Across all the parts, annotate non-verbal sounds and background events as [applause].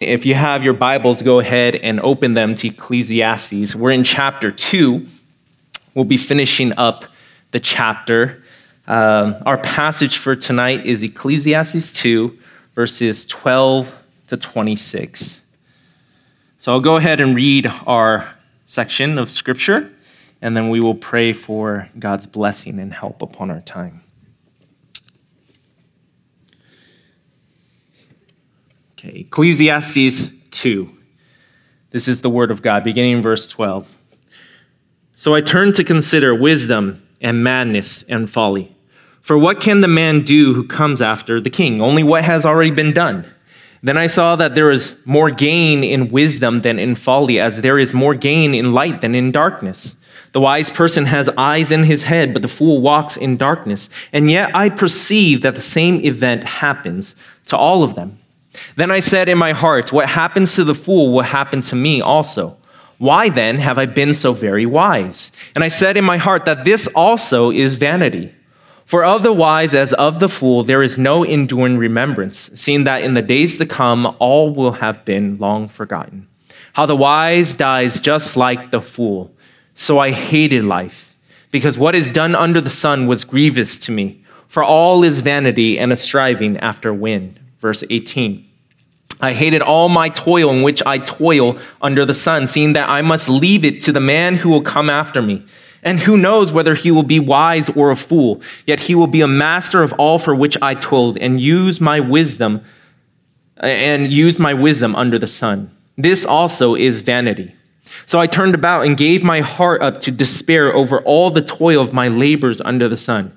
If you have your Bibles, go ahead and open them to Ecclesiastes. We're in chapter 2. We'll be finishing up the chapter. Um, our passage for tonight is Ecclesiastes 2, verses 12 to 26. So I'll go ahead and read our section of Scripture, and then we will pray for God's blessing and help upon our time. Okay, Ecclesiastes 2. This is the word of God, beginning in verse 12. So I turned to consider wisdom and madness and folly. For what can the man do who comes after the king? Only what has already been done. Then I saw that there is more gain in wisdom than in folly, as there is more gain in light than in darkness. The wise person has eyes in his head, but the fool walks in darkness. And yet I perceive that the same event happens to all of them. Then I said in my heart, What happens to the fool will happen to me also. Why then have I been so very wise? And I said in my heart that this also is vanity. For of the wise as of the fool there is no enduring remembrance, seeing that in the days to come all will have been long forgotten. How the wise dies just like the fool. So I hated life, because what is done under the sun was grievous to me, for all is vanity and a striving after wind verse 18. I hated all my toil in which I toil under the sun, seeing that I must leave it to the man who will come after me. And who knows whether he will be wise or a fool, yet he will be a master of all for which I toiled and use my wisdom and use my wisdom under the sun. This also is vanity. So I turned about and gave my heart up to despair over all the toil of my labors under the sun.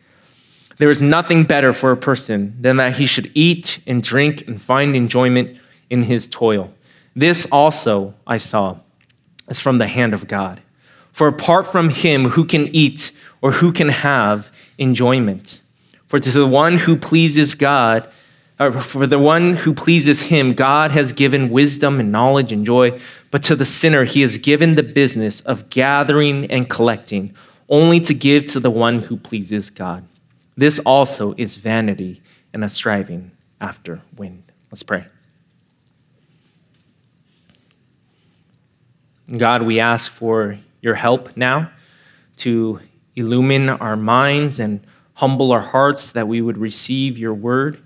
There is nothing better for a person than that he should eat and drink and find enjoyment in his toil. This also I saw is from the hand of God. For apart from him, who can eat or who can have enjoyment? For to the one who pleases God, or for the one who pleases him, God has given wisdom and knowledge and joy. But to the sinner, he has given the business of gathering and collecting, only to give to the one who pleases God. This also is vanity and a striving after wind. Let's pray. God, we ask for your help now to illumine our minds and humble our hearts that we would receive your word.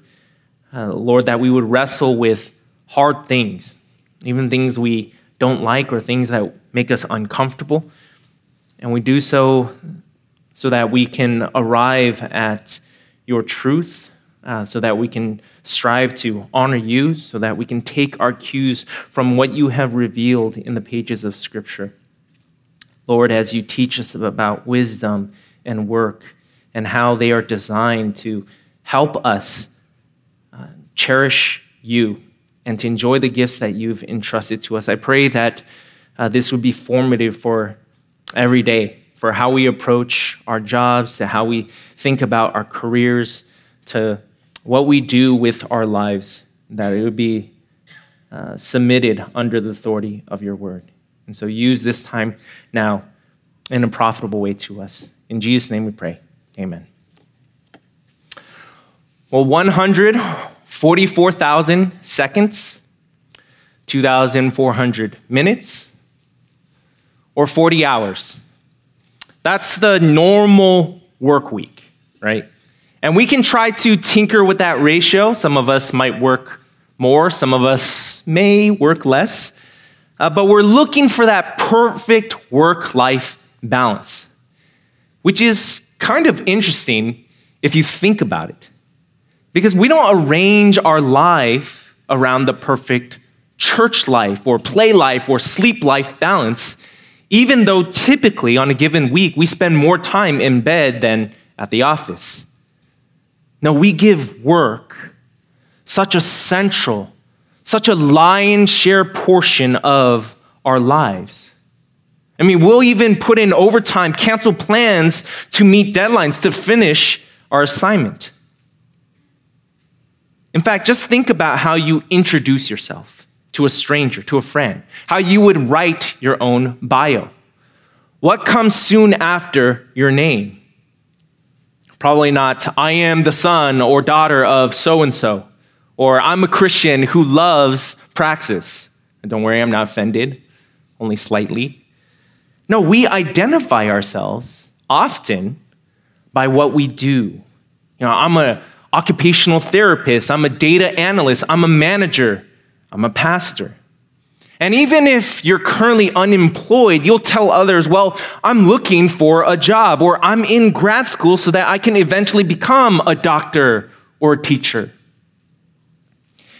Uh, Lord, that we would wrestle with hard things, even things we don't like or things that make us uncomfortable. And we do so so that we can arrive at your truth, uh, so that we can strive to honor you, so that we can take our cues from what you have revealed in the pages of Scripture. Lord, as you teach us about wisdom and work and how they are designed to help us uh, cherish you and to enjoy the gifts that you've entrusted to us, I pray that uh, this would be formative for every day for how we approach our jobs, to how we think about our careers, to what we do with our lives, that it would be uh, submitted under the authority of your word. And so use this time now in a profitable way to us. In Jesus' name we pray. Amen. Well, 144,000 seconds, 2,400 minutes, or 40 hours. That's the normal work week, right? And we can try to tinker with that ratio. Some of us might work more, some of us may work less. Uh, but we're looking for that perfect work life balance, which is kind of interesting if you think about it. Because we don't arrange our life around the perfect church life or play life or sleep life balance even though typically on a given week we spend more time in bed than at the office. No, we give work such a central, such a lion's share portion of our lives. I mean, we'll even put in overtime, cancel plans to meet deadlines to finish our assignment. In fact, just think about how you introduce yourself to a stranger, to a friend, how you would write your own bio. What comes soon after your name? Probably not, I am the son or daughter of so and so, or I'm a Christian who loves praxis. And don't worry, I'm not offended, only slightly. No, we identify ourselves often by what we do. You know, I'm an occupational therapist, I'm a data analyst, I'm a manager, I'm a pastor. And even if you're currently unemployed, you'll tell others, well, I'm looking for a job, or I'm in grad school so that I can eventually become a doctor or a teacher.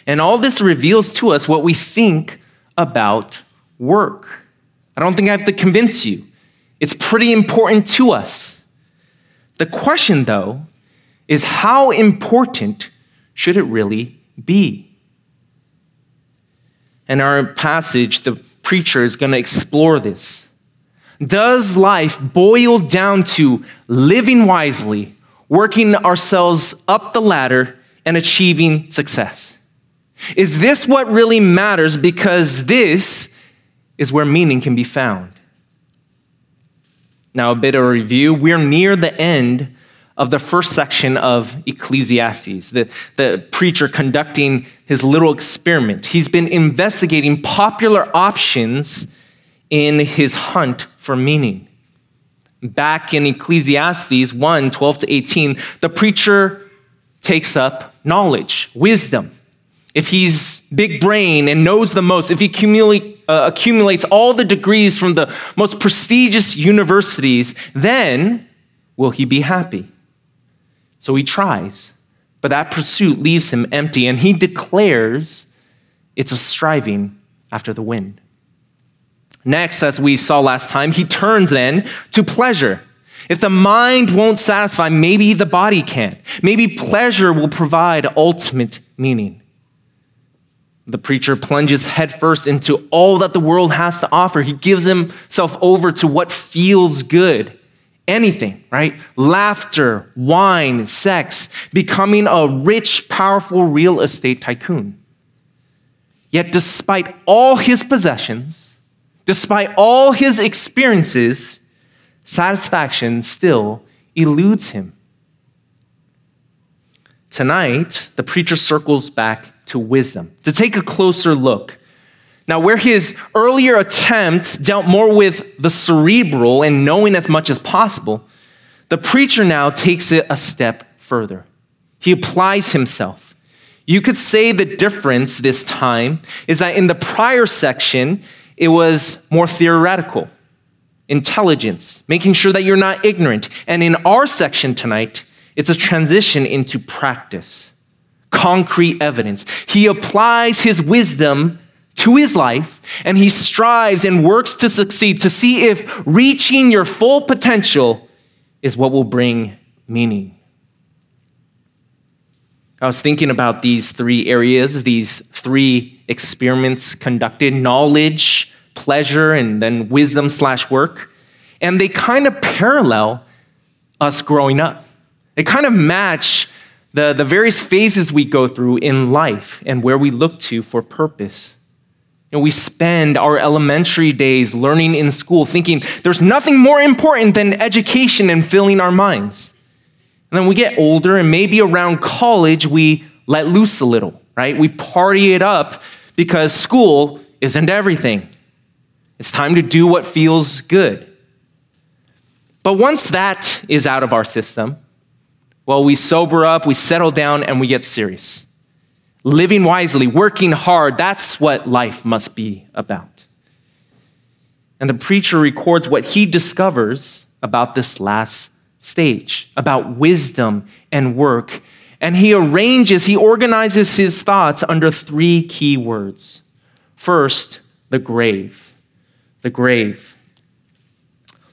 And all this reveals to us what we think about work. I don't think I have to convince you. It's pretty important to us. The question, though, is how important should it really be? In our passage, the preacher is going to explore this. Does life boil down to living wisely, working ourselves up the ladder, and achieving success? Is this what really matters? Because this is where meaning can be found. Now, a bit of a review. We're near the end of the first section of Ecclesiastes, the, the preacher conducting his little experiment. He's been investigating popular options in his hunt for meaning. Back in Ecclesiastes 1 12 to 18, the preacher takes up knowledge, wisdom. If he's big brain and knows the most, if he uh, accumulates all the degrees from the most prestigious universities, then will he be happy? So he tries, but that pursuit leaves him empty, and he declares it's a striving after the wind. Next, as we saw last time, he turns then to pleasure. If the mind won't satisfy, maybe the body can. Maybe pleasure will provide ultimate meaning. The preacher plunges headfirst into all that the world has to offer. He gives himself over to what feels good anything, right? Laughter, wine, sex, becoming a rich, powerful real estate tycoon. Yet, despite all his possessions, despite all his experiences, satisfaction still eludes him. Tonight, the preacher circles back to wisdom to take a closer look now, where his earlier attempt dealt more with the cerebral and knowing as much as possible, the preacher now takes it a step further. He applies himself. You could say the difference this time is that in the prior section, it was more theoretical, intelligence, making sure that you're not ignorant. And in our section tonight, it's a transition into practice, concrete evidence. He applies his wisdom to his life and he strives and works to succeed to see if reaching your full potential is what will bring meaning. I was thinking about these three areas, these three experiments conducted knowledge, pleasure, and then wisdom slash work. And they kind of parallel us growing up. They kind of match the, the various phases we go through in life and where we look to for purpose. And we spend our elementary days learning in school thinking there's nothing more important than education and filling our minds. And then we get older, and maybe around college, we let loose a little, right? We party it up because school isn't everything. It's time to do what feels good. But once that is out of our system, well, we sober up, we settle down, and we get serious living wisely, working hard. That's what life must be about. And the preacher records what he discovers about this last stage, about wisdom and work. And he arranges, he organizes his thoughts under three key words. First, the grave. The grave.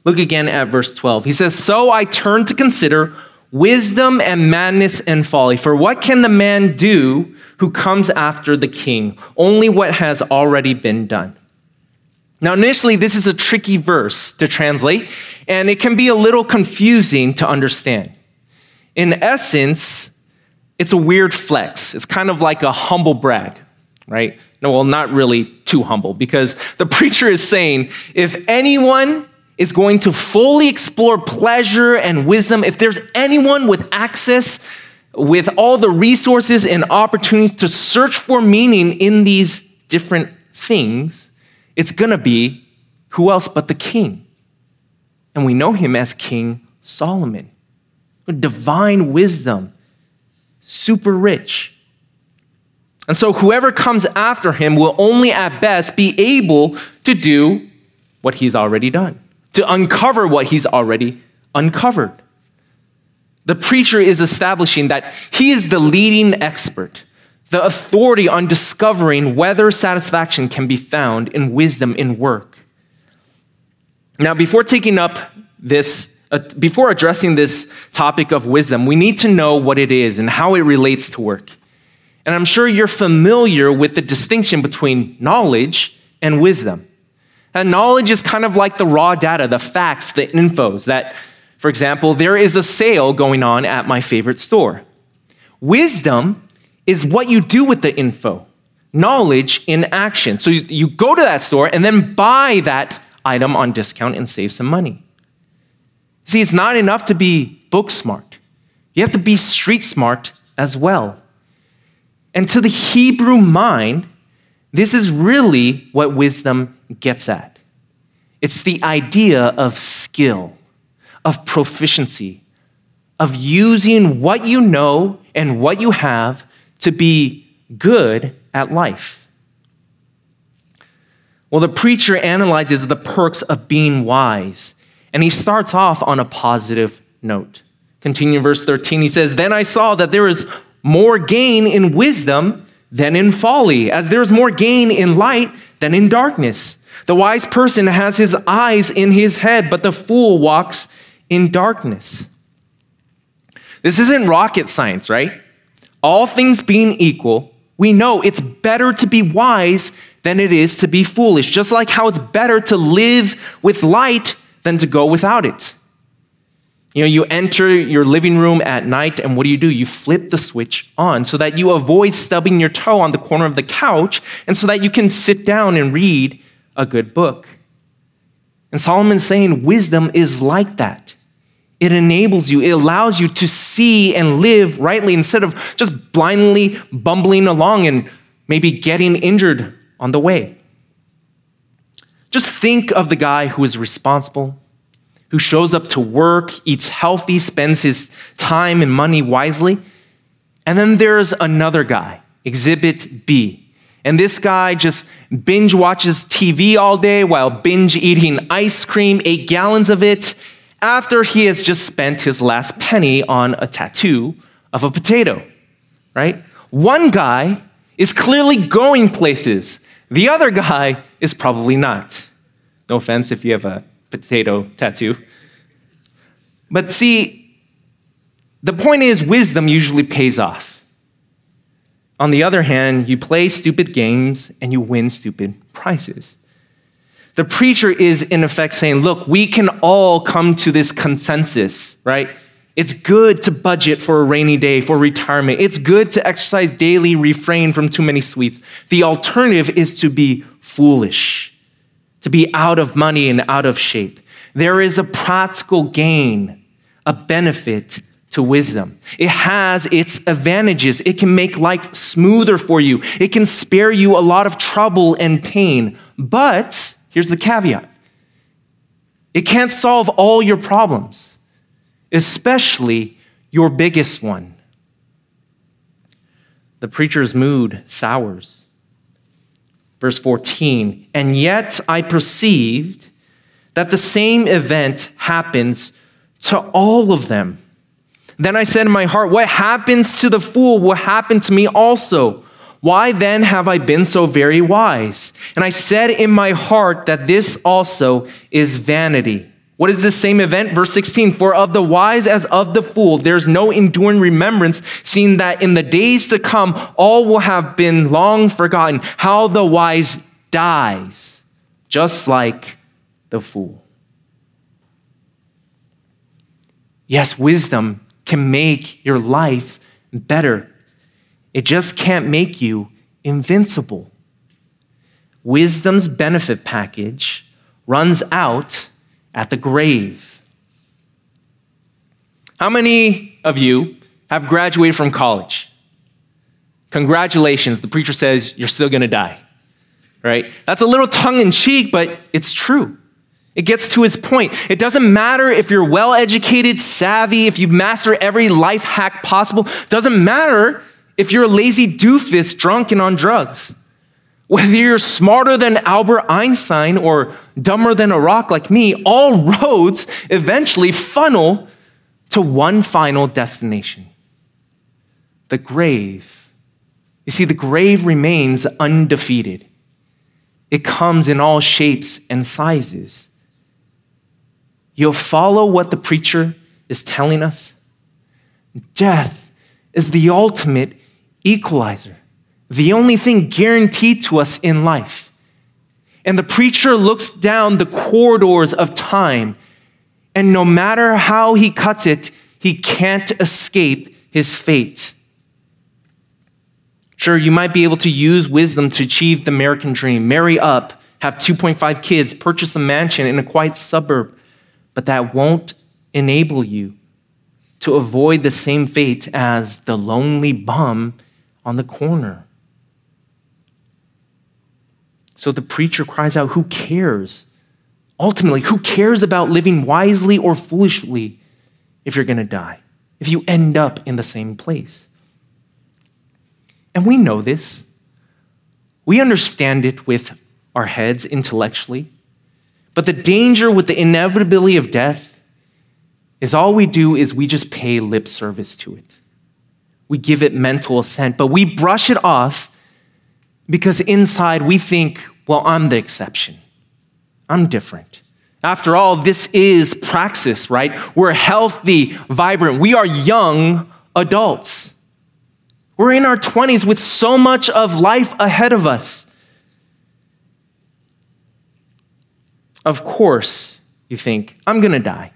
Look again at verse 12. He says, So I turn to consider wisdom and madness and folly. For what can the man do who comes after the king? Only what has already been done. Now, initially, this is a tricky verse to translate, and it can be a little confusing to understand. In essence, it's a weird flex. It's kind of like a humble brag, right? No, well, not really too humble, because the [laughs] preacher is saying if anyone is going to fully explore pleasure and wisdom, if there's anyone with access, with all the resources and opportunities to search for meaning in these different things, it's going to be who else but the king? And we know him as King Solomon. Divine wisdom, super rich. And so whoever comes after him will only at best be able to do what he's already done, to uncover what he's already uncovered. The preacher is establishing that he is the leading expert, the authority on discovering whether satisfaction can be found in wisdom in work. Now, before taking up this, uh, before addressing this topic of wisdom, we need to know what it is and how it relates to work. And I'm sure you're familiar with the distinction between knowledge and wisdom. And knowledge is kind of like the raw data, the facts, the infos that, for example, there is a sale going on at my favorite store. Wisdom is what you do with the info, knowledge in action. So you, you go to that store and then buy that item on discount and save some money. See, it's not enough to be book smart, you have to be street smart as well. And to the Hebrew mind, this is really what wisdom gets at. It's the idea of skill, of proficiency, of using what you know and what you have to be good at life. Well, the preacher analyzes the perks of being wise, and he starts off on a positive note. Continue verse 13, he says, Then I saw that there is more gain in wisdom than in folly, as there's more gain in light than in darkness. The wise person has his eyes in his head, but the fool walks in darkness. This isn't rocket science, right? All things being equal, we know it's better to be wise than it is to be foolish, just like how it's better to live with light than to go without it. You know, you enter your living room at night, and what do you do? You flip the switch on so that you avoid stubbing your toe on the corner of the couch and so that you can sit down and read a good book. And Solomon's saying wisdom is like that. It enables you, it allows you to see and live rightly instead of just blindly bumbling along and maybe getting injured on the way. Just think of the guy who is responsible, who shows up to work, eats healthy, spends his time and money wisely. And then there's another guy, Exhibit B. And this guy just binge watches TV all day while binge eating ice cream, eight gallons of it, after he has just spent his last penny on a tattoo of a potato, right? One guy is clearly going places, the other guy is probably not. No offense if you have a potato tattoo. But see, the point is, wisdom usually pays off. On the other hand, you play stupid games and you win stupid prizes. The preacher is, in effect, saying, Look, we can all come to this consensus, right? It's good to budget for a rainy day, for retirement. It's good to exercise daily, refrain from too many sweets. The alternative is to be foolish to be out of money and out of shape. There is a practical gain, a benefit to wisdom. It has its advantages. It can make life smoother for you, it can spare you a lot of trouble and pain. But here's the caveat it can't solve all your problems, especially your biggest one. The preacher's mood sours. Verse 14, and yet I perceived that the same event happens to all of them. Then I said in my heart, What happens to the fool will happen to me also. Why then have I been so very wise? And I said in my heart that this also is vanity. What is this same event? Verse 16 For of the wise as of the fool, there's no enduring remembrance, seeing that in the days to come, all will have been long forgotten. How the wise dies, just like the fool. Yes, wisdom can make your life better. It just can't make you invincible. Wisdom's benefit package runs out at the grave. How many of you have graduated from college? Congratulations, the preacher says you're still gonna die, right? That's a little tongue in cheek, but it's true. It gets to his point. It doesn't matter if you're well educated, savvy, if you master every life hack possible. Doesn't matter if you're a lazy doofus drunk and on drugs. Whether you're smarter than Albert Einstein or dumber than a rock like me, all roads eventually funnel to one final destination the grave. You see, the grave remains undefeated. It comes in all shapes and sizes. You'll follow what the preacher is telling us. Death is the ultimate equalizer, the only thing guaranteed to us in life. And the preacher looks down the corridors of time, and no matter how he cuts it, he can't escape his fate. Sure, you might be able to use wisdom to achieve the American dream, marry up, have 2.5 kids, purchase a mansion in a quiet suburb, but that won't enable you to avoid the same fate as the lonely bum on the corner. So the preacher cries out, Who cares? Ultimately, who cares about living wisely or foolishly if you're going to die, if you end up in the same place? And we know this. We understand it with our heads intellectually. But the danger with the inevitability of death is all we do is we just pay lip service to it. We give it mental assent, but we brush it off because inside we think, well, I'm the exception. I'm different. After all, this is praxis, right? We're healthy, vibrant. We are young adults. We're in our 20s with so much of life ahead of us. Of course, you think, I'm going to die.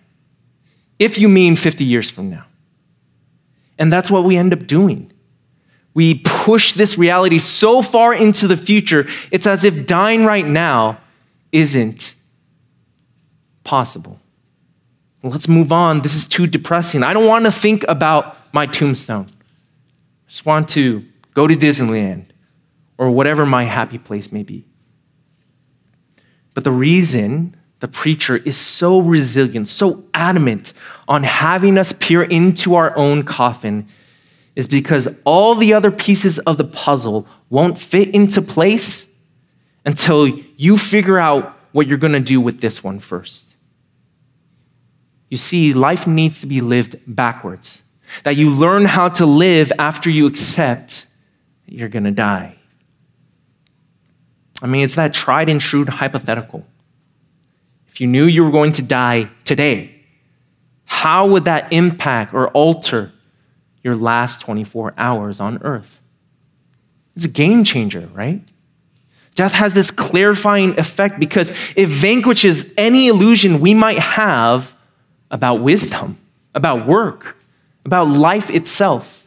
If you mean 50 years from now. And that's what we end up doing. We push this reality so far into the future, it's as if dying right now isn't possible. Let's move on. This is too depressing. I don't want to think about my tombstone just want to go to Disneyland or whatever my happy place may be. But the reason the preacher is so resilient, so adamant on having us peer into our own coffin is because all the other pieces of the puzzle won't fit into place until you figure out what you're going to do with this one first. You see, life needs to be lived backwards that you learn how to live after you accept that you're going to die. I mean, it's that tried and true hypothetical. If you knew you were going to die today, how would that impact or alter your last 24 hours on earth? It's a game changer, right? Death has this clarifying effect because it vanquishes any illusion we might have about wisdom, about work, about life itself.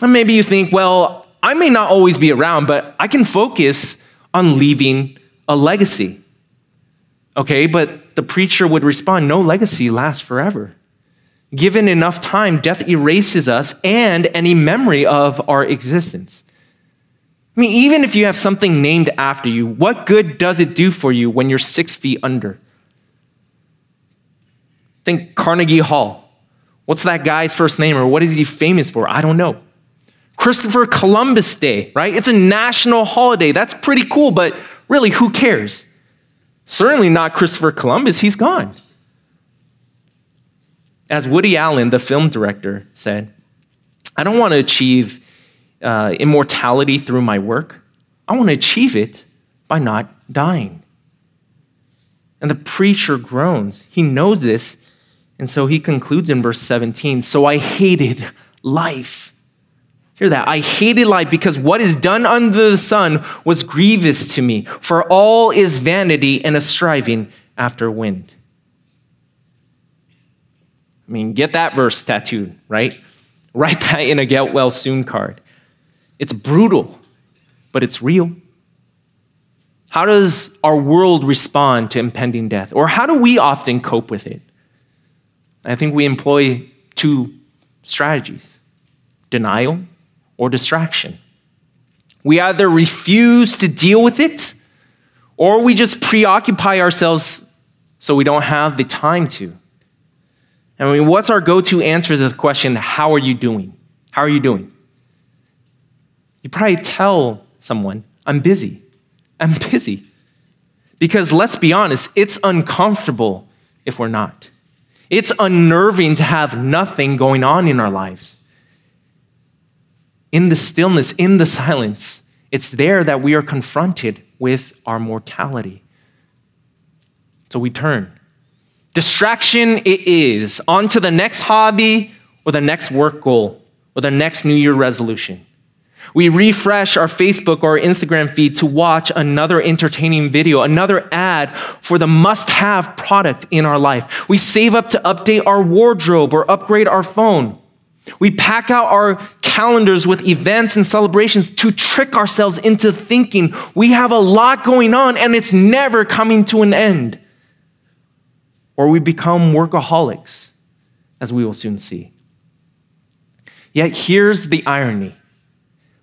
And maybe you think, well, I may not always be around, but I can focus on leaving a legacy. Okay, but the preacher would respond, no legacy lasts forever. Given enough time, death erases us and any memory of our existence. I mean, even if you have something named after you, what good does it do for you when you're six feet under? Think Carnegie Hall. What's that guy's first name or what is he famous for? I don't know. Christopher Columbus Day, right? It's a national holiday. That's pretty cool, but really, who cares? Certainly not Christopher Columbus, he's gone. As Woody Allen, the film director, said, I don't want to achieve uh, immortality through my work. I want to achieve it by not dying. And the preacher groans. He knows this and so he concludes in verse 17 So I hated life Hear that. I hated life because what is done under the sun was grievous to me, for all is vanity and a striving after wind. I mean, get that verse tattooed, right? Write that in a get well soon card. It's brutal, but it's real. How does our world respond to impending death? Or how do we often cope with it? I think we employ two strategies denial or distraction. We either refuse to deal with it or we just preoccupy ourselves so we don't have the time to. I mean, what's our go to answer to the question, How are you doing? How are you doing? You probably tell someone, I'm busy. I'm [laughs] busy. Because let's be honest, it's uncomfortable if we're not. It's unnerving to have nothing going on in our lives. In the stillness, in the silence, it's there that we are confronted with our mortality. So we turn. Distraction it is. On to the next hobby or the next work goal or the next New Year resolution. We refresh our Facebook or Instagram feed to watch another entertaining video, another ad for the must have product in our life. We save up to update our wardrobe or upgrade our phone. We pack out our calendars with events and celebrations to trick ourselves into thinking we have a lot going on and it's never coming to an end. Or we become workaholics, as we will soon see. Yet here's the irony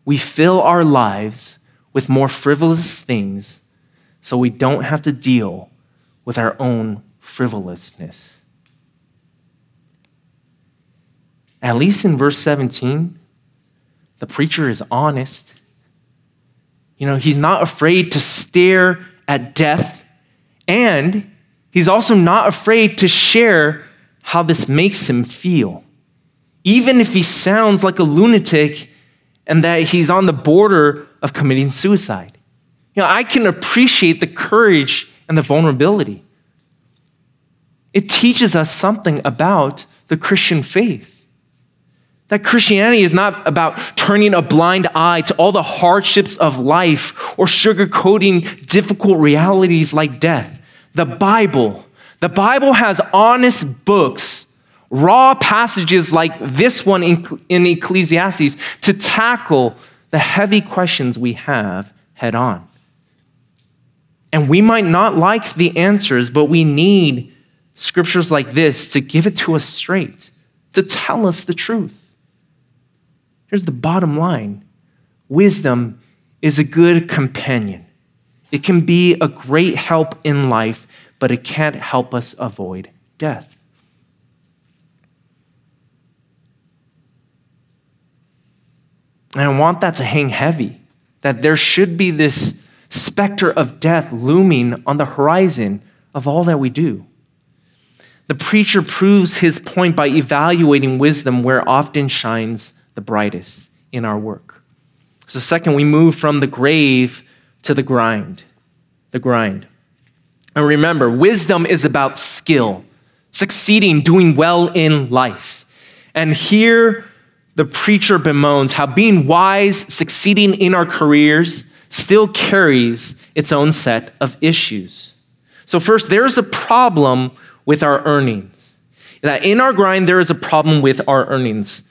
we fill our lives with more frivolous things so we don't have to deal with our own frivolousness. At least in verse 17, the preacher is honest. You know, he's not afraid to stare at death, and he's also not afraid to share how this makes him feel. Even if he sounds like a lunatic and that he's on the border of committing suicide. You know, I can appreciate the courage and the vulnerability. It teaches us something about the Christian faith. That Christianity is not about turning a blind eye to all the hardships of life or sugarcoating difficult realities like death. The Bible, the Bible has honest books raw passages like this one in, in Ecclesiastes to tackle the heavy questions we have head on. And we might not like the answers, but we need scriptures like this to give it to us straight, to tell us the truth. Here's the bottom line wisdom is a good companion. It can be a great help in life, but it can't help us avoid death. And I want that to hang heavy, that there should be this specter of death looming on the horizon of all that we do. The preacher proves his point by evaluating wisdom where often shines the brightest in our work. So, second, we move from the grave to the grind. The grind. And remember, wisdom is about skill, succeeding, doing well in life. And here, the preacher bemoans how being wise, succeeding in our careers, still carries its own set of issues. So, first, there is a problem with our earnings. That in our grind, there is a problem with our earnings.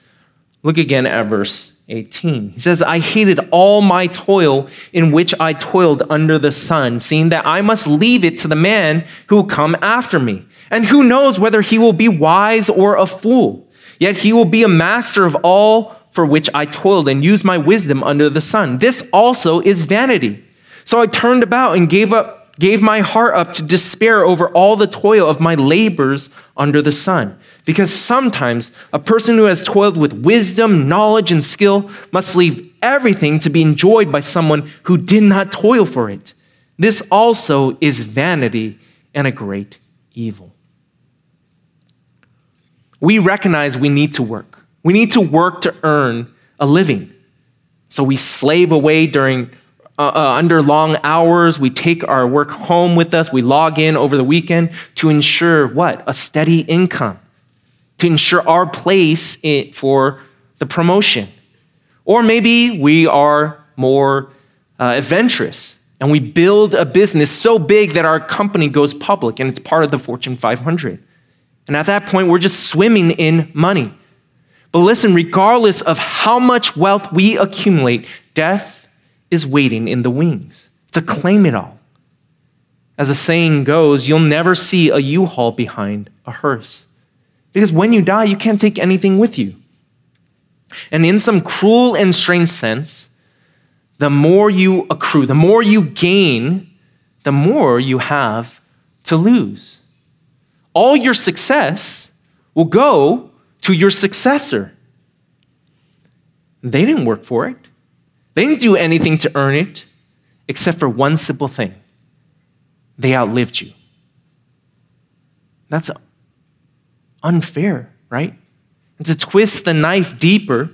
Look again at verse 18. He says, I hated all my toil in which I toiled under the sun, seeing that I must leave it to the man who will come after me. And who knows whether he will be wise or a fool? Yet he will be a master of all for which I toiled and used my wisdom under the sun. This also is vanity. So I turned about and gave up gave my heart up to despair over all the toil of my labors under the sun. Because sometimes a person who has toiled with wisdom, knowledge, and skill must leave everything to be enjoyed by someone who did not toil for it. This also is vanity and a great evil we recognize we need to work. We need to work to earn a living. So we slave away during uh, uh, under long hours. We take our work home with us. We log in over the weekend to ensure what? A steady income, to ensure our place in, for the promotion. Or maybe we are more uh, adventurous and we build a business so big that our company goes public and it's part of the Fortune 500. And at that point, we're just swimming in money. But listen, regardless of how much wealth we accumulate, death is waiting in the wings to claim it all. As the saying goes, you'll never see a U Haul behind a hearse. Because when you die, you can't take anything with you. And in some cruel and strange sense, the more you accrue, the more you gain, the more you have to lose. All your success will go to your successor. They didn't work for it, they didn't do anything to earn it except for one simple thing they outlived you. That's unfair, right? And to twist the knife deeper,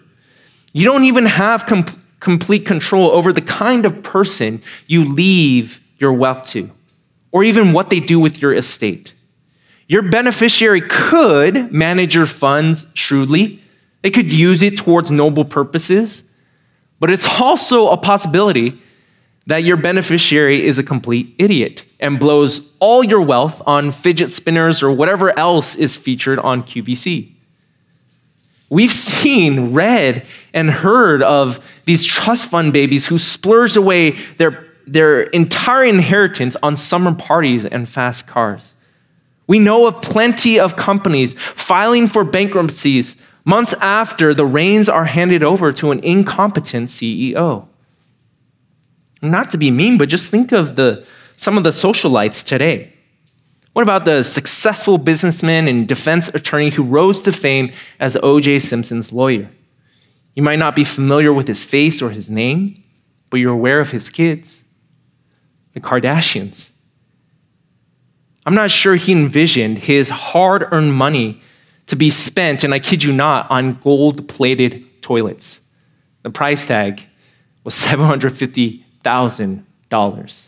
you don't even have com- complete control over the kind of person you leave your wealth to, or even what they do with your estate. Your beneficiary could manage your funds shrewdly, they could use it towards noble purposes, but it's [laughs] also a possibility that your beneficiary is a complete idiot and blows all your wealth on fidget spinners or whatever else is featured on QVC. We've [laughs] seen, read, and heard of these trust fund babies who splurge away their, their entire inheritance on summer parties and fast cars. We know of plenty of companies filing for bankruptcies months after the reins are handed over to an incompetent CEO. Not to be mean, but just think of the, some of the socialites today. What about the successful businessman and defense attorney who rose to fame as O.J. Simpson's lawyer? You might not be familiar with his face or his name, but you're aware of his kids, the Kardashians. I'm not sure he envisioned his hard earned money to be spent, and I kid you not, on gold plated toilets. The price tag was $750,000.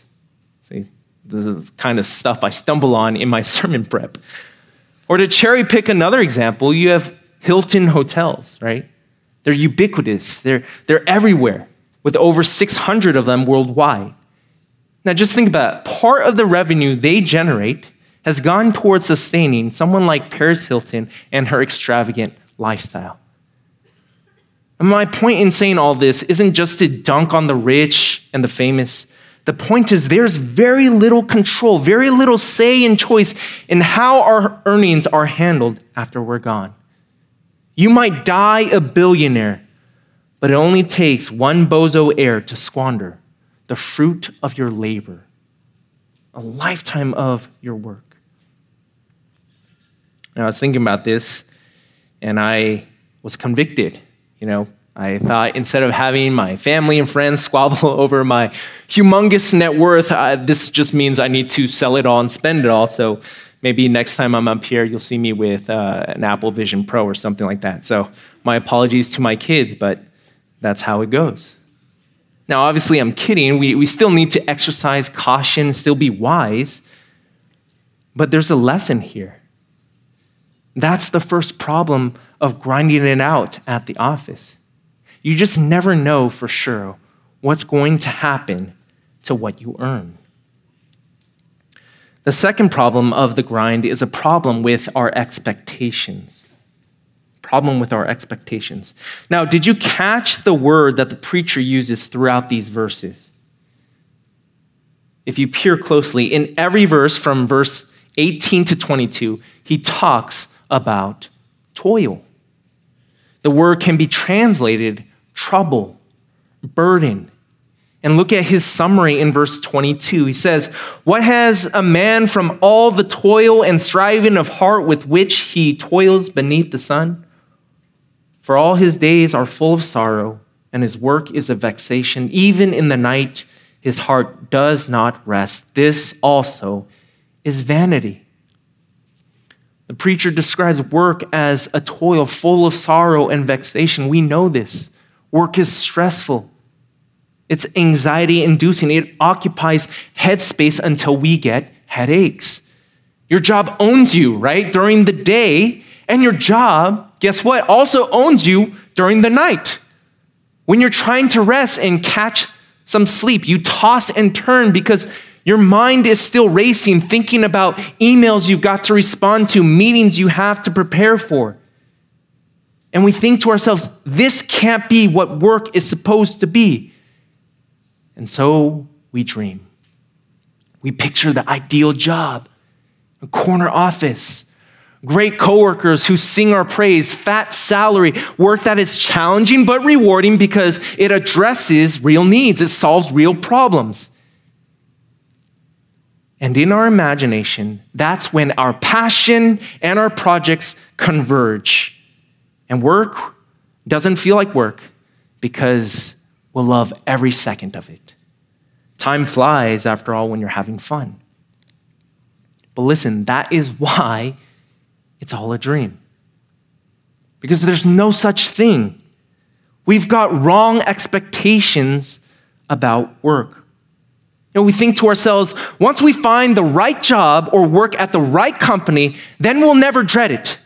See, this is kind of stuff I stumble on in my [laughs] sermon prep. Or to cherry pick another example, you have Hilton hotels, right? They're ubiquitous, they're, they're everywhere, with over 600 of them worldwide. Now, just think about it. Part of the revenue they generate has gone towards sustaining someone like Paris Hilton and her extravagant lifestyle. And my point in saying all this isn't just to dunk on the rich and the famous. The point is, there's very little control, very little say and choice in how our earnings are handled after we're gone. You might die a billionaire, but it only takes one bozo heir to squander the fruit of your labor, a lifetime of your work. And I was thinking about this, and I was convicted. You know, I thought instead of having my family and friends [laughs] squabble [laughs] over my humongous net worth, uh, this just means I need to sell it all and spend it all. So maybe next time I'm up here, you'll see me with uh, an Apple Vision Pro or something like that. So my apologies to my kids, but that's how it goes. Now, obviously, I'm kidding. We, we still need to exercise caution, still be wise. But there's a lesson here. That's the first problem of grinding it out at the office. You just never know for sure what's going to happen to what you earn. The second problem of the grind is a problem with our expectations problem with our expectations. Now, did you catch the word that the preacher uses throughout these verses? If you peer closely, in every verse from verse 18 to 22, he talks about toil. The word can be translated trouble, burden. And look at his summary in verse 22. He says, What has a man from all the toil and striving of heart with which he toils beneath the sun? For all his days are full of sorrow, and his work is a vexation. Even in the night, his heart does not rest. This also is vanity. The preacher describes work as a toil full of sorrow and vexation. We know this. Work is stressful, it's anxiety inducing, it occupies headspace until we get headaches. Your job owns you, right? During the day, and your job guess what, also owns you during the night. When you're trying to rest and catch some sleep, you toss and turn because your mind is still racing, thinking about emails you've got to respond to, meetings you have to prepare for. And we think to ourselves, this can't be what work is supposed to be. And so we dream. We picture the ideal job, a corner office, great coworkers who sing our praise, fat salary, work that is challenging but rewarding because it addresses real needs, it solves real problems. And in our imagination, that's when our passion and our projects converge. And work doesn't feel like work because we'll love every second of it. Time flies, after all, when you're having fun. But listen, that is why it's all a dream. Because there's no such thing. We've got wrong expectations about work. And we think to ourselves, once we find the right job or work at the right company, then we'll never dread it.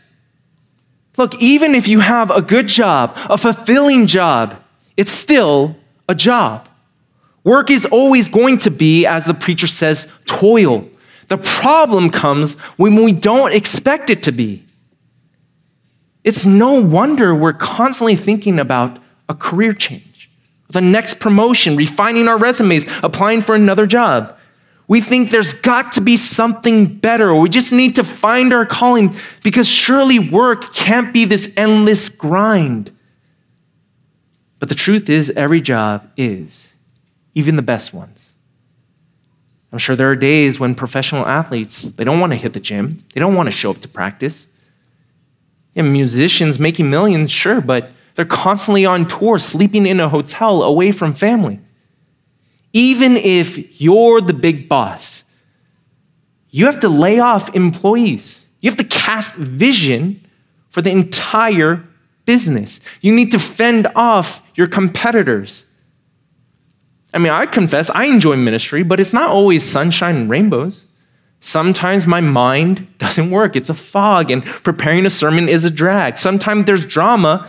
Look, even if you have a good job, a fulfilling job, it's still a job. Work is always going to be, as the preacher says, toil. The problem comes when we don't expect it to be. It's no wonder we're constantly thinking about a career change the next promotion, refining our resumes, applying for another job. We think there's got to be something better, we just need to find our calling because surely work can't be this endless grind. But the truth is, every job is, even the best ones. I'm sure there are days when professional athletes, they don't want to hit the gym, they don't want to show up to practice. And musicians making millions, sure, but they're constantly on tour, sleeping in a hotel away from family. Even if you're the big boss, you have to lay off employees. You have to cast vision for the entire business. You need to fend off your competitors. I mean, I confess, I enjoy ministry, but it's not always sunshine and rainbows. Sometimes my mind [laughs] doesn't work, it's a fog, and preparing a sermon is a drag. Sometimes there's drama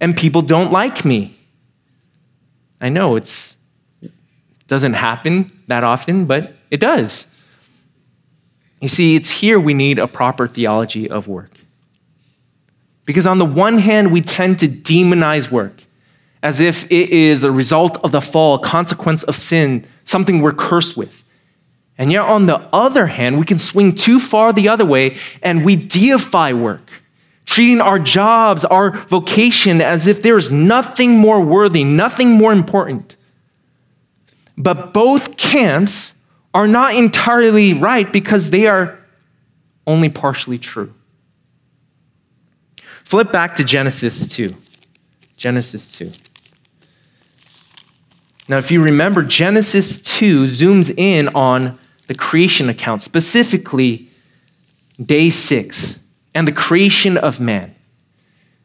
and people don't like me. I know it's doesn't happen that often, but it does. You see, it's here we need a proper theology of work. Because on the one hand, we tend to demonize work as if it is a result of the fall, a consequence of sin, something we're cursed with. And yet, on the other hand, we can swing too far the other way and we deify work treating our jobs, our vocation as if there's nothing more worthy, nothing more important. But both camps are not entirely right because they are only partially true. Flip back to Genesis 2. Genesis 2. Now, if you remember, Genesis 2 zooms in on the creation account, specifically day six and the creation of man.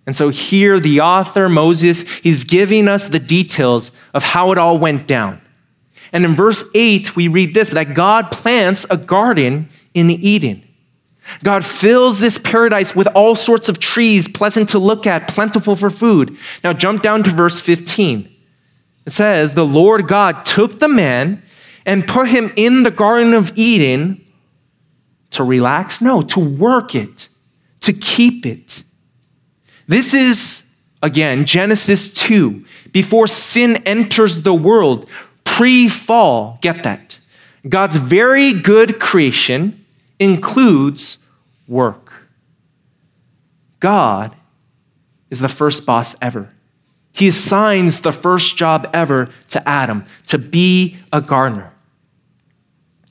And so here, the author, Moses, he's giving us the details of how it all went down. And in verse 8, we read this that God plants a garden in Eden. God fills this paradise with all sorts of trees, pleasant to look at, plentiful for food. Now, jump down to verse 15. It says, The Lord God took the man and put him in the Garden of Eden to relax? No, to work it to keep it. This is, again, Genesis 2, before sin enters the world, pre fall. Get that. God's very good creation includes work. God is the first boss ever. He assigns the first job ever to Adam to be a gardener.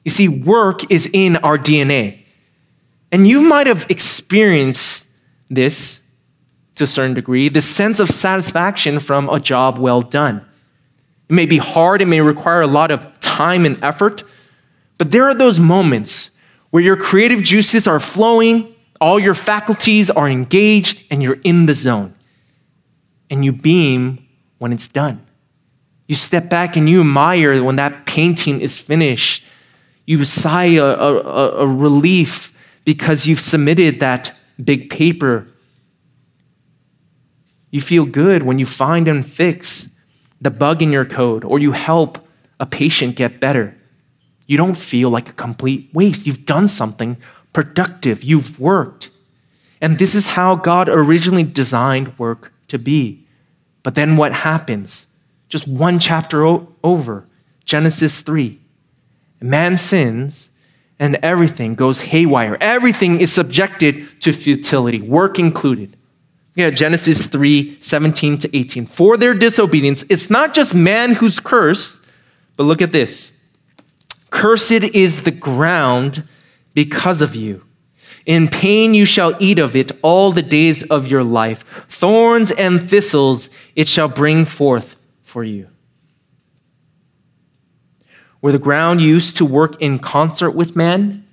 You see, work is in our DNA. And you might have experienced this to a certain degree the sense of satisfaction from a job well done. It may be hard, it may require a lot of time and effort, but there are those moments where your creative juices are flowing, all your faculties are engaged, and you're in the zone. And you beam when it's done. You step back and you admire when that painting is finished. You sigh a, a, a relief because you've submitted that big paper. You feel good when you find and fix the bug in your code or you help a patient get better, you don't feel like a complete waste. You've done something productive, you've worked. And this is how God originally designed work to be. But then what happens? Just one chapter o- over, Genesis 3. Man sins and everything goes haywire. Everything is subjected to futility, work included. Yeah, Genesis 3 17 to 18. For their disobedience, it's not just man who's cursed, but look at this. Cursed is the ground because of you. In pain you shall eat of it all the days of your life. Thorns and thistles it shall bring forth for you. Where the ground used to work in concert with man,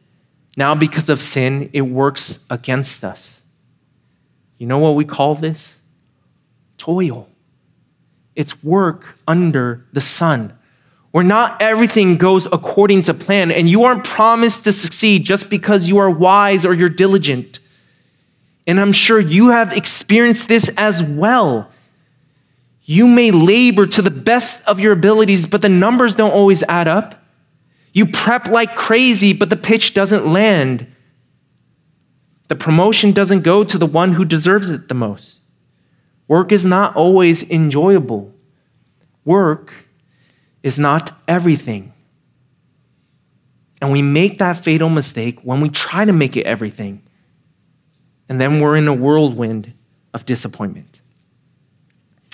now because of sin, it works against us. You know what we call this? Toil. It's work under the sun where not everything goes according to plan, and you aren't promised to succeed just because you are wise or you're diligent. And I'm sure you have experienced this as well. You may labor to the best of your abilities, but the numbers don't always add up. You prep like crazy, but the pitch doesn't land. The promotion doesn't go to the one who deserves it the most. Work is not always enjoyable. Work is not everything. And we make that fatal mistake when we try to make it everything. And then we're in a whirlwind of disappointment.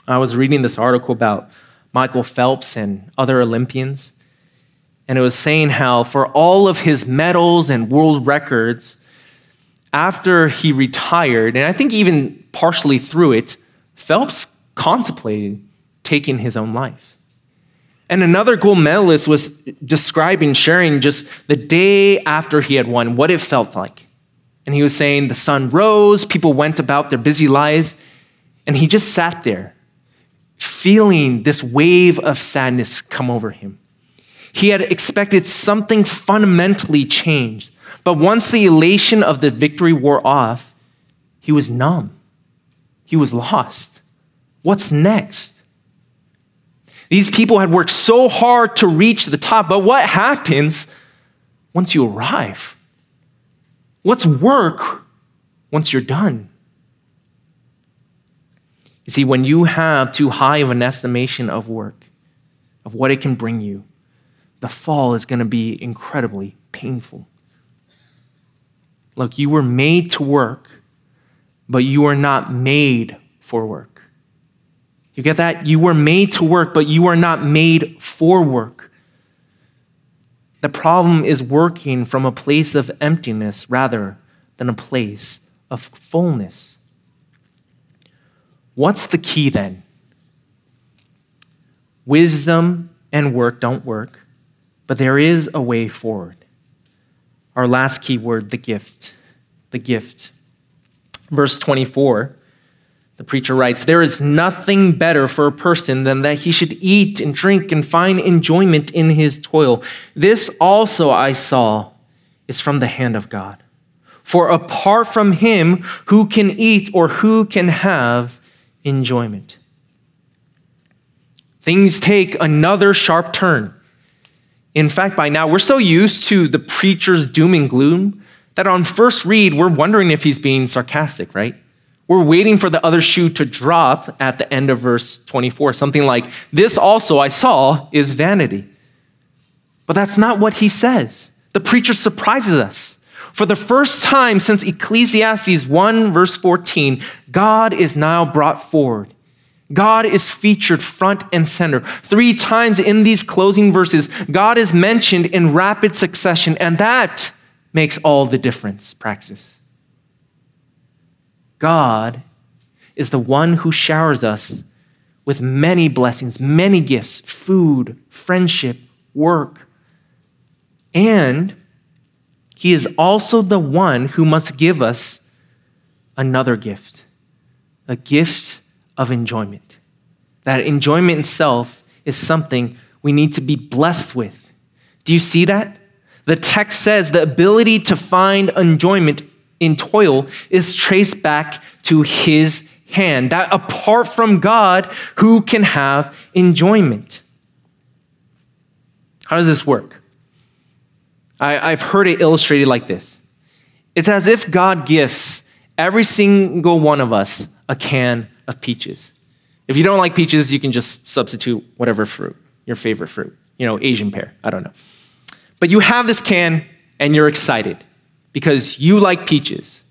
I was reading this article about Michael Phelps and other Olympians, and it was saying how for all of his medals and world records, after he retired, and I think even partially through it, Phelps contemplated taking his own life. And another gold medalist was describing, sharing just the day after he had won, what it felt like. And he was saying the sun rose, people went about their busy lives, and he just sat there, feeling this wave of sadness come over him. He had expected something fundamentally changed, but once the elation of the victory wore off, he was numb. He was lost. What's next? These people had worked so hard to reach the top, but what happens once you arrive? What's work once you're done? You see, when you have too high of an estimation of work, of what it can bring you, the fall is going to be incredibly painful. Look, you were made to work, but you are not made for work. You get that? You were made to work, but you are not made for work. The problem is working from a place of emptiness rather than a place of fullness. What's the key then? Wisdom and work don't work, but there is a way forward. Our last key word, the gift. The gift. Verse 24 the preacher writes, There is nothing better for a person than that he should eat and drink and find enjoyment in his toil. This also I saw is from the hand of God. For apart from him, who can eat or who can have enjoyment? Things take another sharp turn. In fact, by now, we're so used to the preacher's doom and gloom that on first read, we're wondering if he's being sarcastic, right? We're waiting for the other shoe to drop at the end of verse 24. Something like, This also I saw is vanity. But that's not what he says. The preacher surprises us. For the first time since Ecclesiastes 1, verse 14, God is now brought forward. God is featured front and center. Three times in these closing verses, God is mentioned in rapid succession, and that makes all the difference, praxis. God is the one who showers us with many blessings, many gifts food, friendship, work. And He is also the one who must give us another gift a gift of enjoyment. That enjoyment itself is something we need to be blessed with. Do you see that? The text says the ability to find enjoyment in toil is traced back to his hand, that apart from God, who can have enjoyment? How does this work? I, have heard it illustrated like this it's as if God gifts every single one of us a can of peaches. If you don't like peaches, you can just substitute whatever fruit, your favorite fruit, you know, Asian pear, I don't know. But you have this can and you're excited because you like peaches.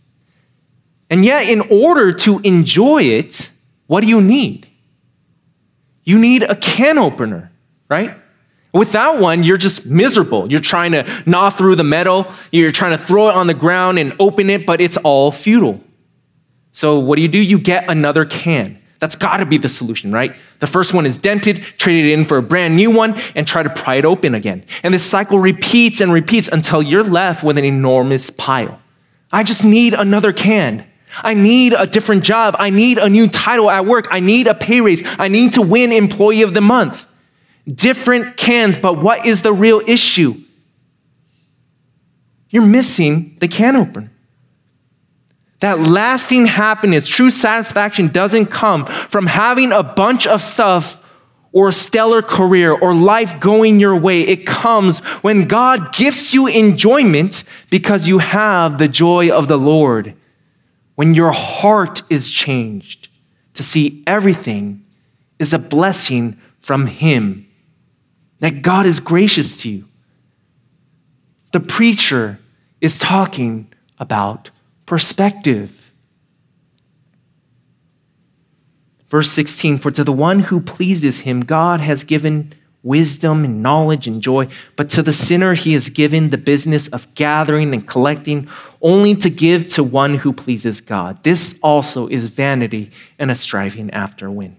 And yet, in order to enjoy it, what do you need? You need a can opener, right? Without one, you're just miserable. You're trying to gnaw through the metal, you're trying to throw it on the ground and open it, but it's all futile. So, what do you do? You get another can. That's got to be the solution, right? The first one is dented, trade it in for a brand new one, and try to pry it open again. And this cycle repeats and repeats until you're left with an enormous pile. I just need another can. I need a different job. I need a new title at work. I need a pay raise. I need to win Employee of the Month. Different cans, but what is the real issue? You're missing the can opener. That lasting happiness, true satisfaction doesn't come from having a bunch of stuff or a stellar career or life going your way. It comes when God gives you enjoyment because you have the joy of the Lord. When your heart is changed to see everything is a blessing from Him, that God is gracious to you. The preacher is talking about perspective. Verse 16 For to the one who pleases him, God has given wisdom and knowledge and joy, but to the sinner, he has given the business of gathering and collecting only to give to one who pleases God. This also is vanity and a striving after wind.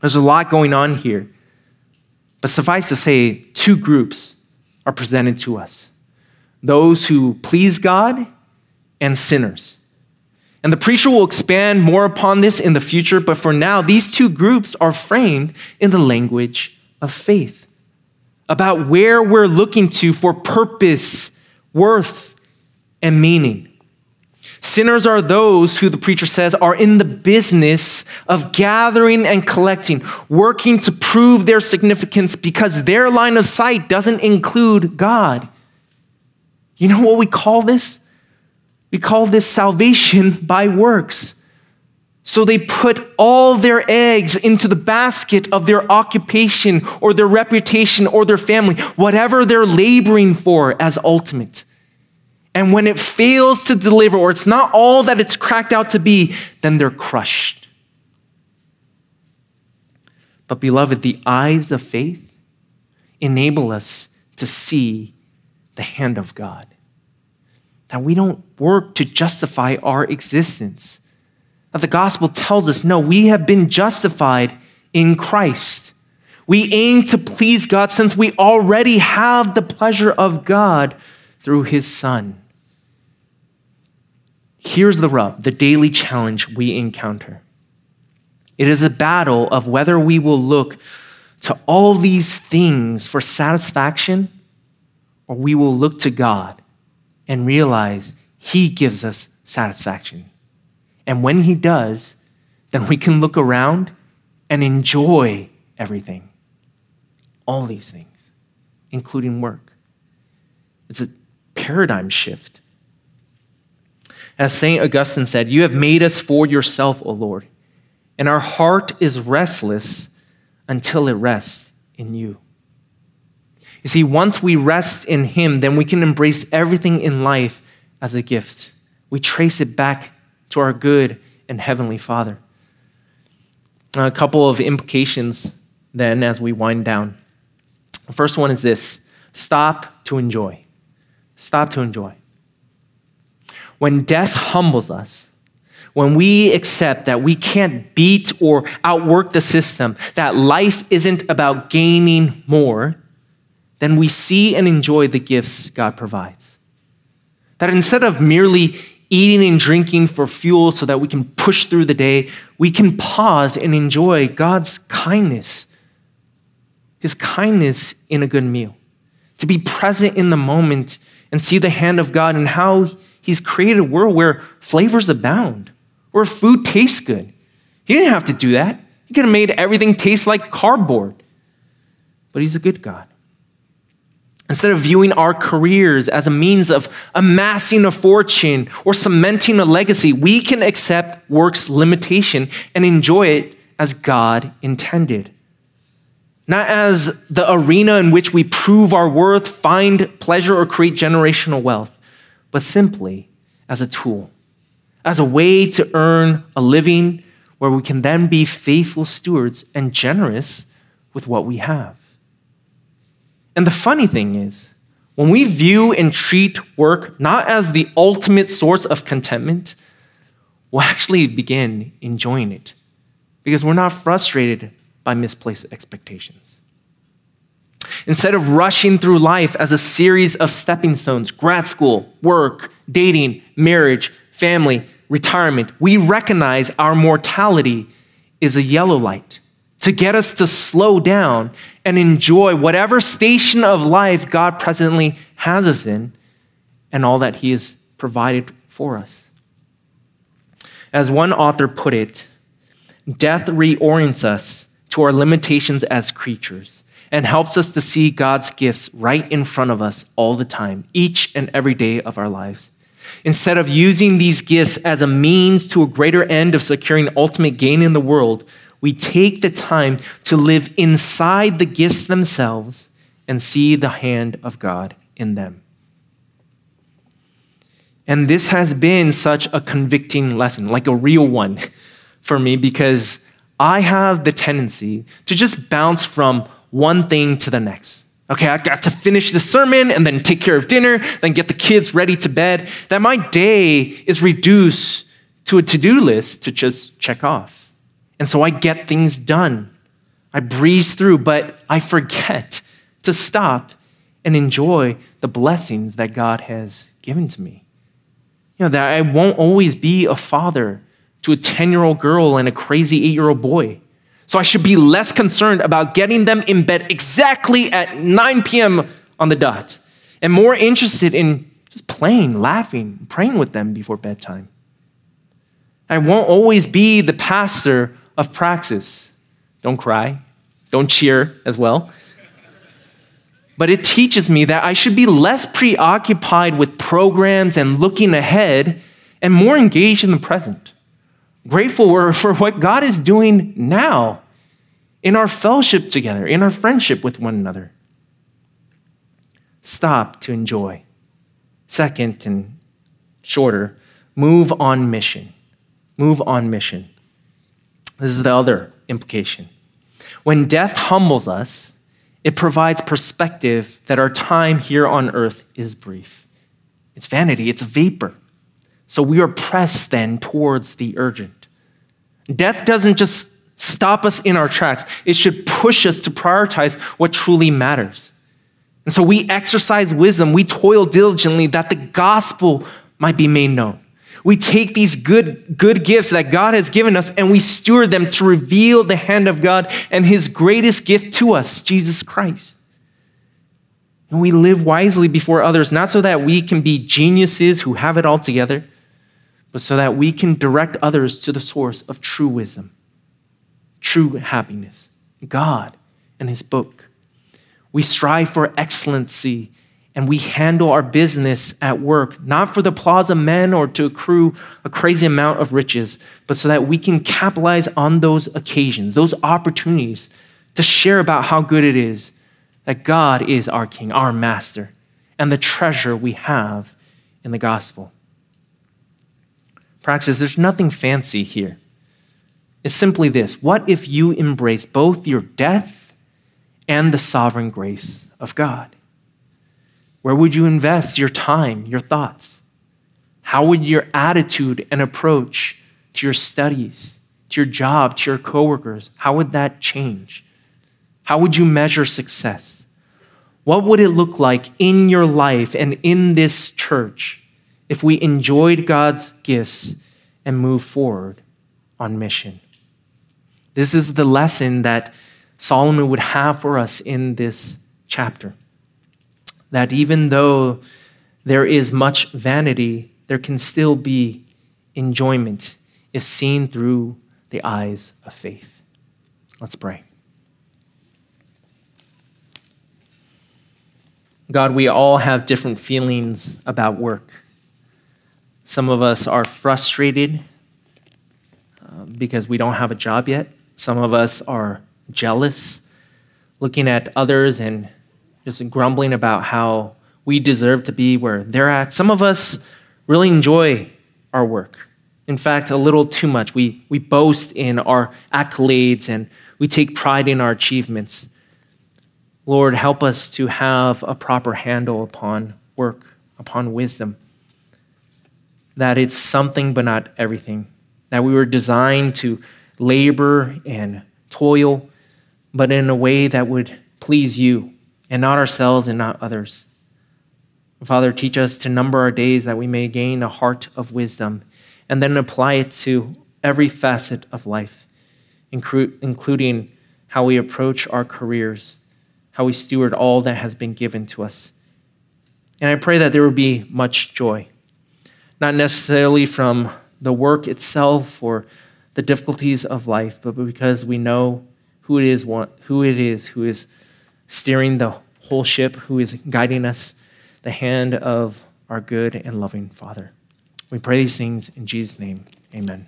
There's a lot going on here, but suffice to say, two groups are presented to us those who please God and sinners. And the preacher will expand more upon this in the future, but for now, these two groups are framed in the language of faith about where we're looking to for purpose, worth, and meaning. Sinners are those who the preacher says are in the business of gathering and collecting, working to prove their significance because their line of sight doesn't include God. You know what we call this? We call this salvation by works. So they put all their eggs into the basket of their occupation or their reputation or their family, whatever they're laboring for as ultimate. And when it fails to deliver or it's not all that it's cracked out to be, then they're crushed. But, beloved, the eyes of faith enable us to see the hand of God that we don't work to justify our existence. That the gospel tells us no, we have been justified in Christ. We aim to please God since we already have the pleasure of God through his Son. Here's the rub the daily challenge we encounter. It is a battle of whether we will look to all these things for satisfaction or we will look to God and realize He gives us satisfaction. And when He does, then we can look around and enjoy everything. All these things, including work. It's a paradigm shift. As St. Augustine said, You have made us for yourself, O Lord, and our heart is restless until it rests in you. You see, once we rest in Him, then we can embrace everything in life as a gift. We trace it back to our good and heavenly Father. A couple of implications then as we wind down. The first one is this stop to enjoy. Stop to enjoy. When death humbles us, when we accept that we can't beat or outwork the system, that life isn't about gaining more, then we see and enjoy the gifts God provides. That instead of merely eating and drinking for fuel so that we can push through the day, we can pause and enjoy God's kindness, His kindness in a good meal. To be present in the moment and see the hand of God and how He's created a world where flavors abound, where food tastes good. He didn't have to do that. He could have made everything taste like cardboard. But He's a good God. Instead of viewing our careers as a means of amassing a fortune or cementing a legacy, we can accept work's limitation and enjoy it as God intended. Not as the arena in which we prove our worth, find pleasure, or create generational wealth, but simply as a tool, as a way to earn a living where we can then be faithful stewards and generous with what we have. And the funny thing is, when we view and treat work not as the ultimate source of contentment, we'll actually begin enjoying it because we're not frustrated by misplaced expectations. Instead of rushing through life as a series of stepping stones grad school, work, dating, marriage, family, retirement we recognize our mortality is a yellow light to get us to slow down and enjoy whatever station of life God presently has us in and all that He has provided for us. As one author put it, death reorients us to our limitations as creatures and helps us to see God's gifts right in front of us all the time, each and every day of our lives. Instead of using these gifts as a means to a greater end of securing ultimate gain in the world, we take the time to live inside the gifts themselves and see the hand of God in them. And this has been such a convicting lesson, like a real one [laughs] for me, because I have the tendency to just bounce from one thing to the next. Okay, I've got to finish the sermon and then take care of dinner, then get the kids ready to bed. That my day is reduced to a to do list to just check off. And so I get things done. I breeze through, but I forget to stop and enjoy the blessings that God has given to me. You know, that I won't always be a father to a 10 year old girl and a crazy eight year old boy. So I should be less concerned about getting them in bed exactly at 9 p.m. on the dot and more interested in just playing, laughing, praying with them before bedtime. I won't always be the pastor of praxis. Don't cry, don't cheer as well. But it teaches me that I should be less preoccupied with programs and looking ahead and more engaged in the present. Grateful for what God is doing now in our fellowship together, in our friendship with one another. Stop to enjoy. Second and shorter, move on mission. Move on mission. This is the other implication. When death humbles us, it provides perspective that our time here on earth is brief. It's vanity, it's vapor. So we are pressed then towards the urgent. Death doesn't just stop us in our tracks, it should push us to prioritize what truly matters. And so we exercise wisdom, we toil diligently that the gospel might be made known. We take these good, good gifts that God has given us and we steward them to reveal the hand of God and his greatest gift to us, Jesus Christ. And we live wisely before others, not so that we can be geniuses who have it all together, but so that we can direct others to the source of true wisdom, true happiness, God and his book. We strive for excellency and we handle our business at work, not for the applause of men or to accrue a crazy amount of riches, but so that we can capitalize on those occasions, those opportunities to share about how good it is that God is our King, our Master, and the treasure we have in the gospel. Praxis, there's nothing fancy here. It's simply this What if you embrace both your death and the sovereign grace of God? Where would you invest your time, your thoughts? How would your attitude and approach to your studies, to your job, to your coworkers, how would that change? How would you measure success? What would it look like in your life and in this church if we enjoyed God's gifts and moved forward on mission? This is the lesson that Solomon would have for us in this chapter that even though there is much vanity, there can still be enjoyment if seen through the eyes of faith. Let's pray. God, we all have different feelings about work. Some of us are frustrated uh, because we don't have a job yet. Some of us are jealous, looking at others and just grumbling about how we deserve to be where they're at. Some of us really enjoy our work. In fact, a little too much. We, we boast in our accolades and we take pride in our achievements. Lord, help us to have a proper handle upon work, upon wisdom. That it's something but not everything. That we were designed to labor and toil, but in a way that would please you and not ourselves and not others. Father, teach us to number our days that we may gain a heart of wisdom and then apply it to every facet of life, including how we approach our careers how we steward all that has been given to us. And I pray that there will be much joy, not necessarily from the work itself or the difficulties of life, but because we know who it is, who it is who is steering the whole ship, who is guiding us, the hand of our good and loving Father. We pray these things in Jesus' name. Amen.